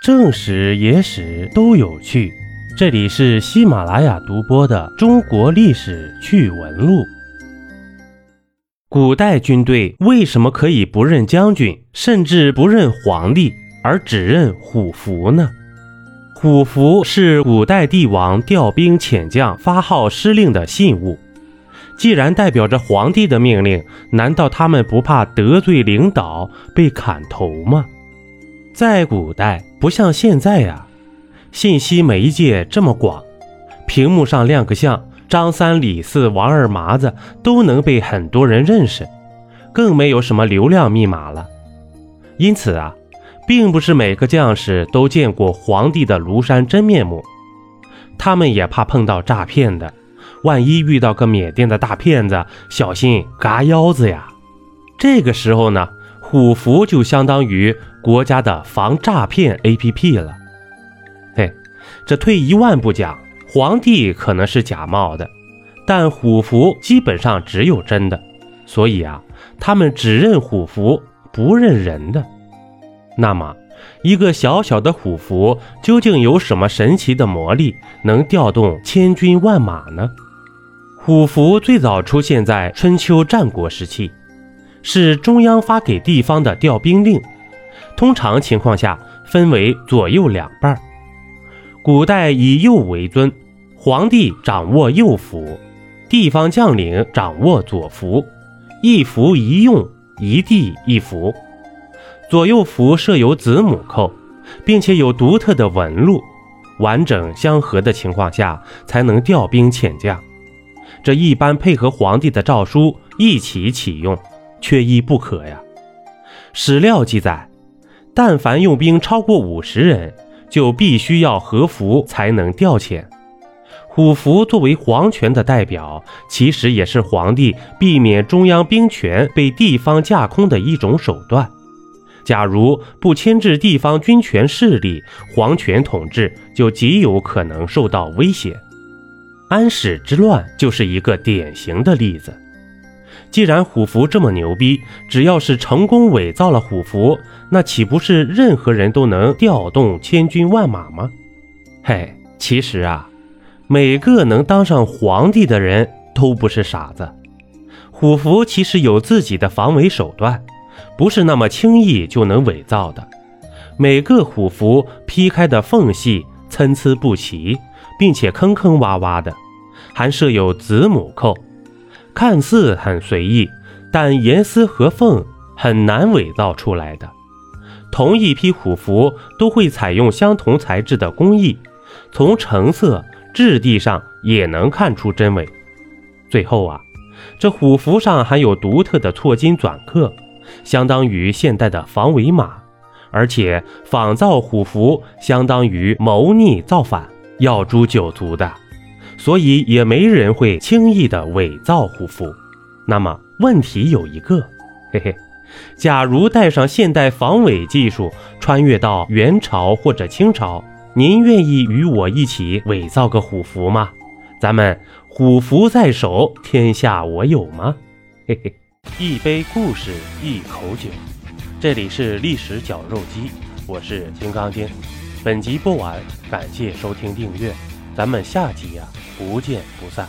正史、野史都有趣，这里是喜马拉雅独播的《中国历史趣闻录》。古代军队为什么可以不认将军，甚至不认皇帝，而只认虎符呢？虎符是古代帝王调兵遣将、发号施令的信物。既然代表着皇帝的命令，难道他们不怕得罪领导被砍头吗？在古代，不像现在呀，信息媒介这么广，屏幕上亮个相，张三李四王二麻子都能被很多人认识，更没有什么流量密码了。因此啊，并不是每个将士都见过皇帝的庐山真面目，他们也怕碰到诈骗的，万一遇到个缅甸的大骗子，小心嘎腰子呀。这个时候呢？虎符就相当于国家的防诈骗 APP 了。嘿，这退一万步讲，皇帝可能是假冒的，但虎符基本上只有真的，所以啊，他们只认虎符，不认人的。那么，一个小小的虎符究竟有什么神奇的魔力，能调动千军万马呢？虎符最早出现在春秋战国时期。是中央发给地方的调兵令，通常情况下分为左右两半。古代以右为尊，皇帝掌握右符，地方将领掌握左符，一符一用，一地一符。左右符设有子母扣，并且有独特的纹路，完整相合的情况下才能调兵遣将。这一般配合皇帝的诏书一起启用。缺一不可呀！史料记载，但凡用兵超过五十人，就必须要合符才能调遣。虎符作为皇权的代表，其实也是皇帝避免中央兵权被地方架空的一种手段。假如不牵制地方军权势力，皇权统治就极有可能受到威胁。安史之乱就是一个典型的例子。既然虎符这么牛逼，只要是成功伪造了虎符，那岂不是任何人都能调动千军万马吗？嘿，其实啊，每个能当上皇帝的人都不是傻子。虎符其实有自己的防伪手段，不是那么轻易就能伪造的。每个虎符劈开的缝隙参差不齐，并且坑坑洼洼的，还设有子母扣。看似很随意，但严丝合缝，很难伪造出来的。同一批虎符都会采用相同材质的工艺，从成色、质地上也能看出真伪。最后啊，这虎符上还有独特的错金纂刻，相当于现代的防伪码。而且仿造虎符相当于谋逆造反，要诛九族的。所以也没人会轻易的伪造虎符。那么问题有一个，嘿嘿，假如带上现代防伪技术，穿越到元朝或者清朝，您愿意与我一起伪造个虎符吗？咱们虎符在手，天下我有吗？嘿嘿，一杯故事，一口酒，这里是历史绞肉机，我是金刚经。本集播完，感谢收听订阅。咱们下集呀，不见不散。